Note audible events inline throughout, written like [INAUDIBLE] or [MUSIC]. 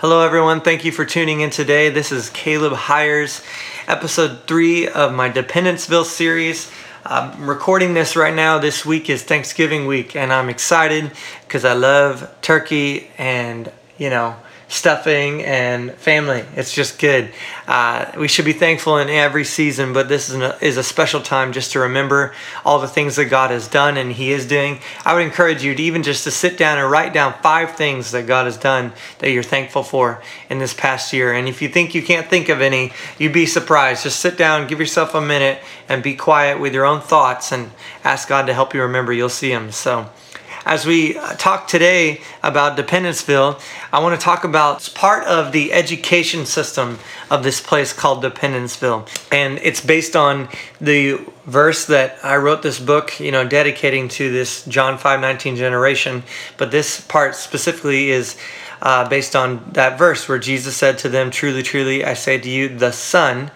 Hello, everyone. Thank you for tuning in today. This is Caleb Hires, episode three of my Dependenceville series. I'm recording this right now. This week is Thanksgiving week, and I'm excited because I love turkey and, you know, stuffing and family. It's just good. Uh, we should be thankful in every season, but this is, an, is a special time just to remember all the things that God has done and He is doing. I would encourage you to even just to sit down and write down five things that God has done that you're thankful for in this past year. And if you think you can't think of any, you'd be surprised. Just sit down, give yourself a minute, and be quiet with your own thoughts and ask God to help you remember. You'll see Him. So, as we talk today about Dependenceville, I want to talk about part of the education system of this place called Dependenceville. And it's based on the verse that I wrote this book, you know, dedicating to this John 5:19 generation, but this part specifically is uh, based on that verse where Jesus said to them, Truly, truly, I say to you, the Son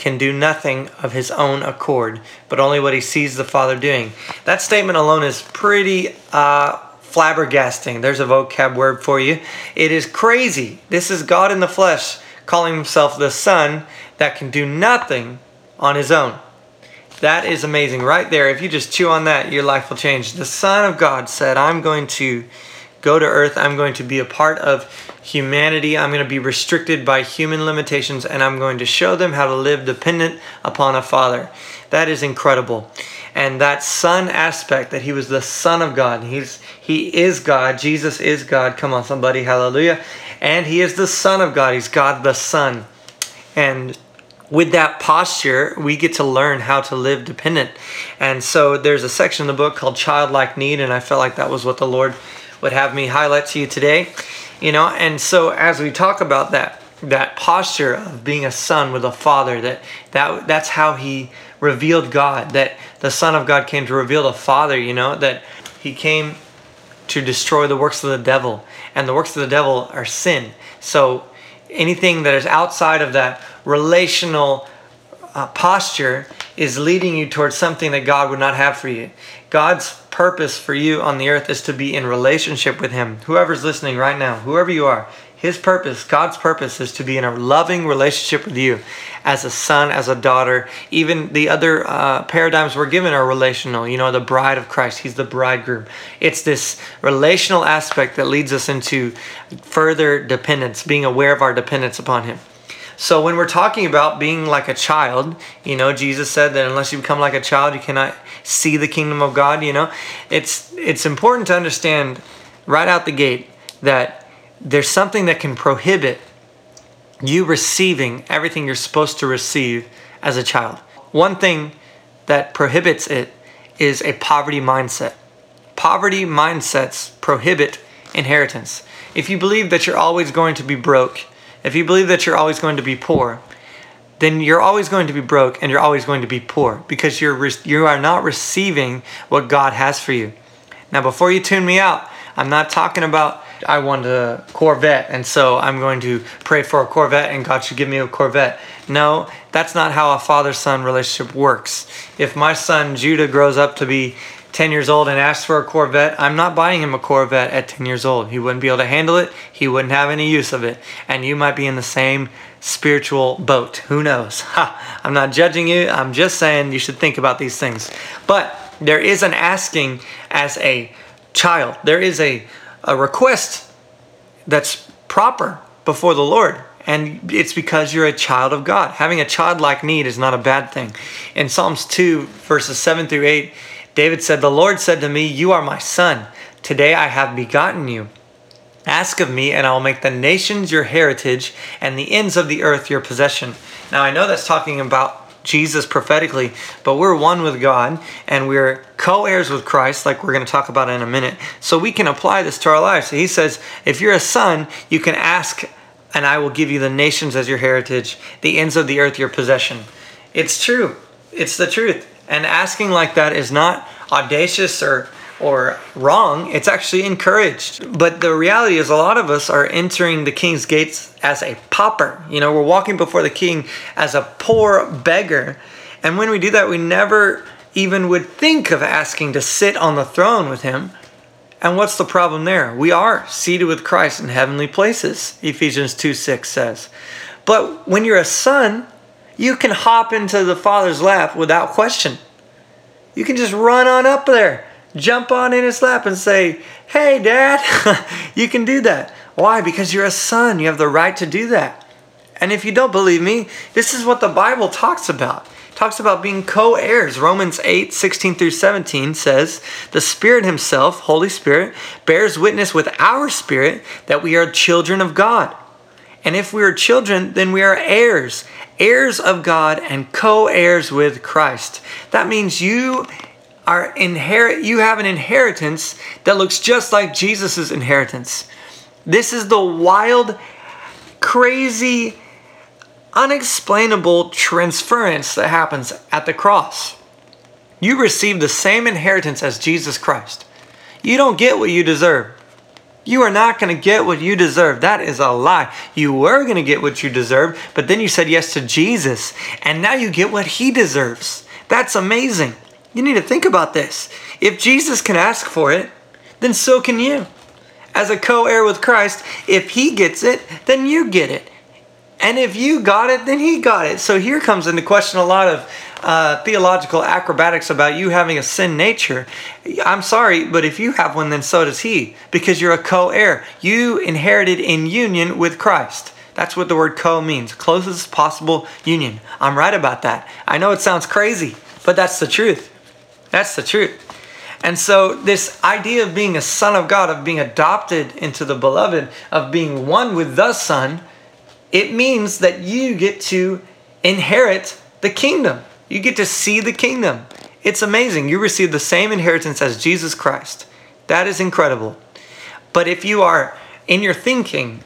can do nothing of his own accord, but only what he sees the Father doing. That statement alone is pretty uh, flabbergasting. There's a vocab word for you. It is crazy. This is God in the flesh calling himself the Son that can do nothing on his own. That is amazing. Right there, if you just chew on that, your life will change. The Son of God said, I'm going to go to earth. I'm going to be a part of humanity. I'm going to be restricted by human limitations and I'm going to show them how to live dependent upon a father. That is incredible. And that son aspect that he was the son of God. He's he is God. Jesus is God. Come on somebody. Hallelujah. And he is the son of God. He's God the son. And with that posture, we get to learn how to live dependent. And so there's a section in the book called Childlike Need, and I felt like that was what the Lord would have me highlight to you today. You know, and so as we talk about that, that posture of being a son with a father, that, that that's how he revealed God, that the Son of God came to reveal the Father, you know, that he came to destroy the works of the devil. And the works of the devil are sin. So anything that is outside of that relational uh, posture is leading you towards something that God would not have for you. God's purpose for you on the earth is to be in relationship with Him. Whoever's listening right now, whoever you are, His purpose, God's purpose, is to be in a loving relationship with you as a son, as a daughter. Even the other uh, paradigms we're given are relational. You know, the bride of Christ, He's the bridegroom. It's this relational aspect that leads us into further dependence, being aware of our dependence upon Him. So when we're talking about being like a child, you know, Jesus said that unless you become like a child, you cannot see the kingdom of God, you know. It's it's important to understand right out the gate that there's something that can prohibit you receiving everything you're supposed to receive as a child. One thing that prohibits it is a poverty mindset. Poverty mindsets prohibit inheritance. If you believe that you're always going to be broke, if you believe that you're always going to be poor, then you're always going to be broke and you're always going to be poor because you're you are not receiving what God has for you. Now, before you tune me out, I'm not talking about I want a Corvette and so I'm going to pray for a Corvette and God should give me a Corvette. No, that's not how a father son relationship works. If my son Judah grows up to be 10 years old and asks for a Corvette, I'm not buying him a Corvette at 10 years old. He wouldn't be able to handle it, he wouldn't have any use of it. And you might be in the same spiritual boat. Who knows? [LAUGHS] Ha, I'm not judging you, I'm just saying you should think about these things. But there is an asking as a child, there is a, a request that's proper before the Lord. And it's because you're a child of God. Having a childlike need is not a bad thing. In Psalms 2, verses 7 through 8, David said, The Lord said to me, You are my son. Today I have begotten you. Ask of me, and I will make the nations your heritage and the ends of the earth your possession. Now, I know that's talking about Jesus prophetically, but we're one with God and we're co heirs with Christ, like we're going to talk about in a minute. So we can apply this to our lives. He says, if you're a son, you can ask, and I will give you the nations as your heritage, the ends of the earth your possession. It's true, it's the truth. And asking like that is not audacious or or wrong, it's actually encouraged. But the reality is, a lot of us are entering the king's gates as a pauper. You know, we're walking before the king as a poor beggar. And when we do that, we never even would think of asking to sit on the throne with him. And what's the problem there? We are seated with Christ in heavenly places, Ephesians 2 6 says. But when you're a son, you can hop into the Father's lap without question. You can just run on up there, jump on in his lap, and say, Hey, Dad. [LAUGHS] you can do that. Why? Because you're a son. You have the right to do that. And if you don't believe me, this is what the Bible talks about. It talks about being co-heirs. Romans 8, 16 through 17 says, The Spirit Himself, Holy Spirit, bears witness with our spirit that we are children of God. And if we are children, then we are heirs, heirs of God and co-heirs with Christ. That means you are inherit you have an inheritance that looks just like Jesus' inheritance. This is the wild, crazy, unexplainable transference that happens at the cross. You receive the same inheritance as Jesus Christ. You don't get what you deserve. You are not going to get what you deserve. That is a lie. You were going to get what you deserve, but then you said yes to Jesus, and now you get what he deserves. That's amazing. You need to think about this. If Jesus can ask for it, then so can you. As a co heir with Christ, if he gets it, then you get it. And if you got it, then he got it. So here comes into question a lot of uh, theological acrobatics about you having a sin nature. I'm sorry, but if you have one, then so does he, because you're a co heir. You inherited in union with Christ. That's what the word co means closest possible union. I'm right about that. I know it sounds crazy, but that's the truth. That's the truth. And so, this idea of being a son of God, of being adopted into the beloved, of being one with the Son, it means that you get to inherit the kingdom. You get to see the kingdom. It's amazing. You receive the same inheritance as Jesus Christ. That is incredible. But if you are in your thinking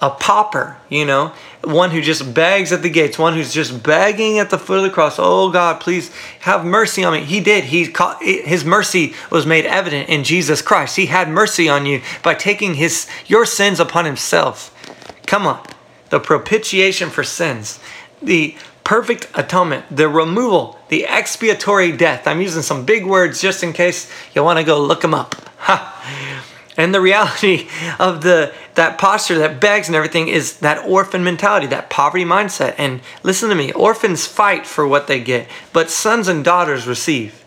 a pauper, you know, one who just begs at the gates, one who's just begging at the foot of the cross. Oh God, please have mercy on me. He did. He his mercy was made evident in Jesus Christ. He had mercy on you by taking his your sins upon himself. Come on. The propitiation for sins, the perfect atonement, the removal, the expiatory death. I'm using some big words just in case you want to go look them up. [LAUGHS] Ha. And the reality [LAUGHS] of the that posture, that begs and everything is that orphan mentality, that poverty mindset. And listen to me, orphans fight for what they get, but sons and daughters receive.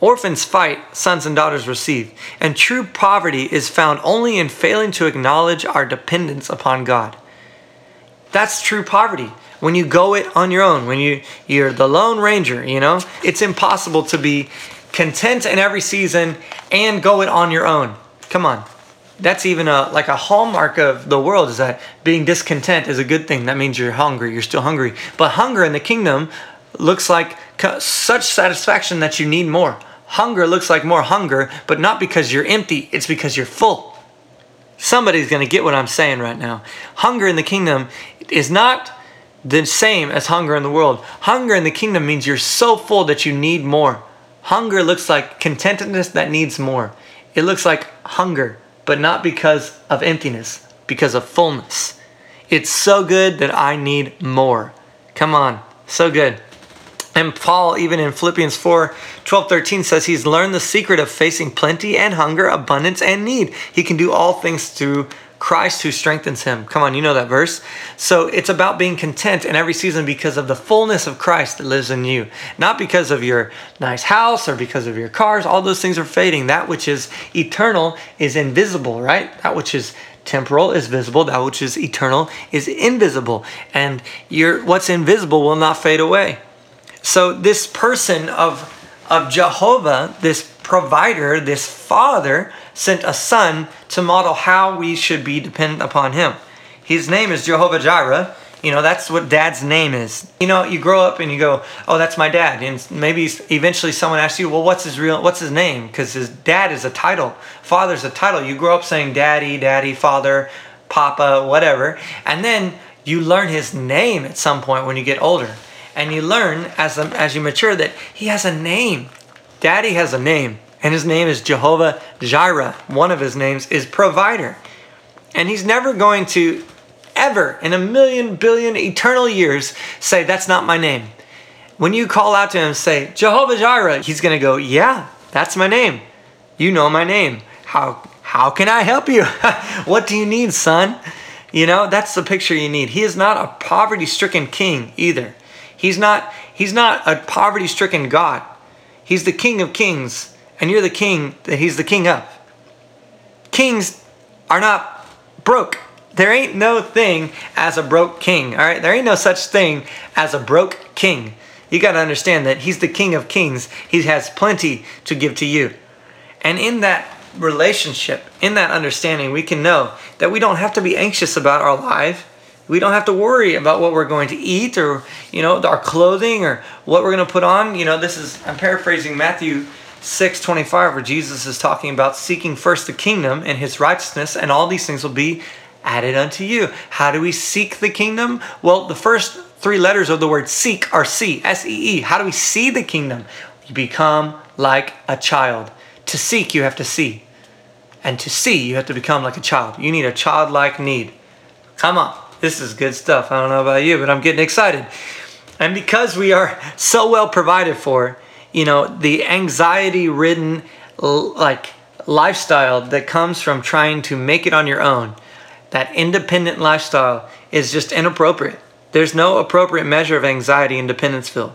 Orphans fight, sons and daughters receive. And true poverty is found only in failing to acknowledge our dependence upon God. That's true poverty. When you go it on your own, when you you're the lone ranger, you know, it's impossible to be content in every season and go it on your own. Come on. That's even a like a hallmark of the world is that being discontent is a good thing. That means you're hungry, you're still hungry. But hunger in the kingdom looks like such satisfaction that you need more. Hunger looks like more hunger, but not because you're empty, it's because you're full. Somebody's going to get what I'm saying right now. Hunger in the kingdom is not the same as hunger in the world. Hunger in the kingdom means you're so full that you need more. Hunger looks like contentedness that needs more. It looks like hunger, but not because of emptiness, because of fullness. It's so good that I need more. Come on, so good. And Paul, even in Philippians 4 12 13, says he's learned the secret of facing plenty and hunger, abundance and need. He can do all things through Christ who strengthens him. Come on, you know that verse. So it's about being content in every season because of the fullness of Christ that lives in you. Not because of your nice house or because of your cars. All those things are fading. That which is eternal is invisible, right? That which is temporal is visible. That which is eternal is invisible. And your what's invisible will not fade away. So this person of of Jehovah, this provider, this father, sent a son to model how we should be dependent upon him. His name is Jehovah Jireh. You know, that's what dad's name is. You know, you grow up and you go, oh, that's my dad. And maybe eventually someone asks you, well, what's his real, what's his name? Because his dad is a title. Father's a title. You grow up saying daddy, daddy, father, papa, whatever. And then you learn his name at some point when you get older. And you learn as, as you mature that he has a name. Daddy has a name and his name is Jehovah Jireh. One of his names is provider. And he's never going to ever in a million billion eternal years say that's not my name. When you call out to him say Jehovah Jireh, he's going to go, "Yeah, that's my name. You know my name. how how can I help you? [LAUGHS] what do you need, son? You know, that's the picture you need. He is not a poverty-stricken king either. He's not he's not a poverty-stricken God. He's the king of kings, and you're the king that he's the king of. Kings are not broke. There ain't no thing as a broke king, all right? There ain't no such thing as a broke king. You got to understand that he's the king of kings. He has plenty to give to you. And in that relationship, in that understanding, we can know that we don't have to be anxious about our life. We don't have to worry about what we're going to eat or, you know, our clothing or what we're going to put on. You know, this is, I'm paraphrasing Matthew 6 25, where Jesus is talking about seeking first the kingdom and his righteousness, and all these things will be added unto you. How do we seek the kingdom? Well, the first three letters of the word seek are C, S E E. How do we see the kingdom? You become like a child. To seek, you have to see. And to see, you have to become like a child. You need a childlike need. Come on. This is good stuff. I don't know about you, but I'm getting excited. And because we are so well provided for, you know, the anxiety ridden, like, lifestyle that comes from trying to make it on your own, that independent lifestyle is just inappropriate. There's no appropriate measure of anxiety in Dependenceville.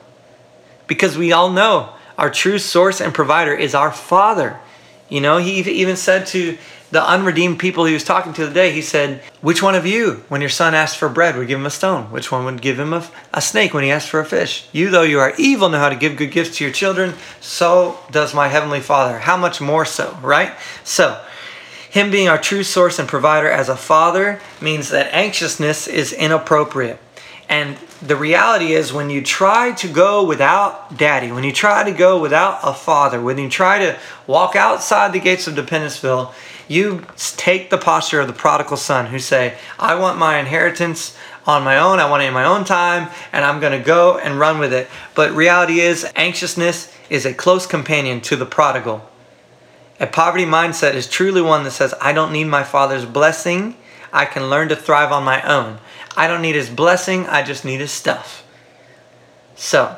Because we all know our true source and provider is our Father. You know, he even said to the unredeemed people he was talking to today, he said, Which one of you, when your son asked for bread, would give him a stone? Which one would give him a, a snake when he asked for a fish? You, though you are evil, know how to give good gifts to your children, so does my heavenly Father. How much more so, right? So, him being our true source and provider as a father means that anxiousness is inappropriate. And the reality is, when you try to go without daddy, when you try to go without a father, when you try to walk outside the gates of Dependenceville, you take the posture of the prodigal son who say, I want my inheritance on my own, I want it in my own time, and I'm going to go and run with it. But reality is, anxiousness is a close companion to the prodigal. A poverty mindset is truly one that says, I don't need my father's blessing. I can learn to thrive on my own. I don't need his blessing, I just need his stuff. So,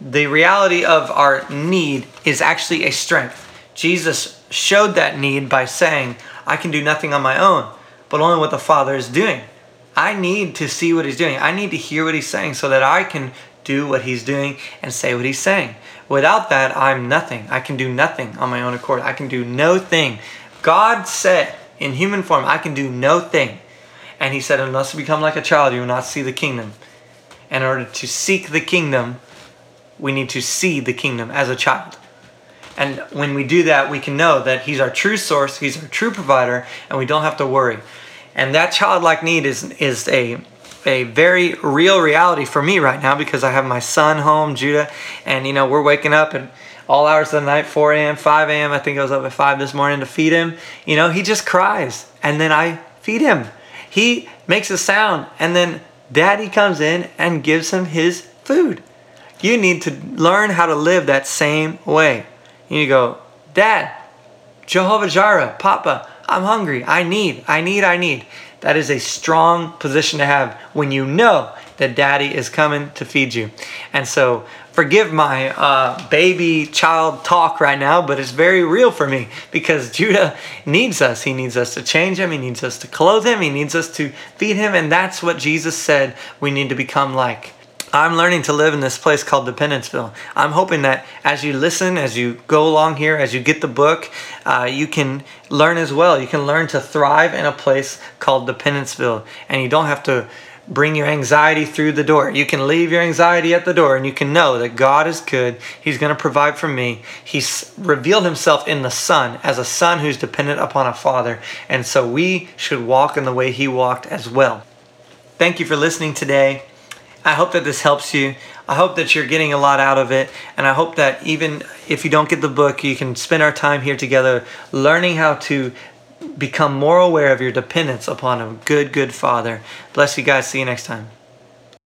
the reality of our need is actually a strength. Jesus showed that need by saying, I can do nothing on my own, but only what the Father is doing. I need to see what he's doing. I need to hear what he's saying so that I can do what he's doing and say what he's saying. Without that, I'm nothing. I can do nothing on my own accord. I can do no thing. God said in human form, I can do no thing. And he said, Unless you become like a child, you will not see the kingdom. In order to seek the kingdom, we need to see the kingdom as a child. And when we do that, we can know that He's our true source, He's our true provider, and we don't have to worry. And that childlike need is, is a, a very real reality for me right now because I have my son home, Judah, and you know, we're waking up at all hours of the night, 4 a.m., 5 a.m. I think I was up at 5 this morning to feed him. You know, he just cries, and then I feed him. He makes a sound, and then daddy comes in and gives him his food. You need to learn how to live that same way. You go, Dad, Jehovah Jireh, Papa, I'm hungry. I need, I need, I need. That is a strong position to have when you know that daddy is coming to feed you. And so forgive my uh, baby child talk right now, but it's very real for me because Judah needs us. He needs us to change him, he needs us to clothe him, he needs us to feed him, and that's what Jesus said we need to become like. I'm learning to live in this place called Dependenceville. I'm hoping that as you listen, as you go along here, as you get the book, uh, you can learn as well. You can learn to thrive in a place called Dependenceville, and you don't have to bring your anxiety through the door. You can leave your anxiety at the door and you can know that God is good. He's going to provide for me. He's revealed himself in the Son as a son who's dependent upon a father. And so we should walk in the way he walked as well. Thank you for listening today. I hope that this helps you. I hope that you're getting a lot out of it. And I hope that even if you don't get the book, you can spend our time here together learning how to become more aware of your dependence upon a good, good Father. Bless you guys. See you next time.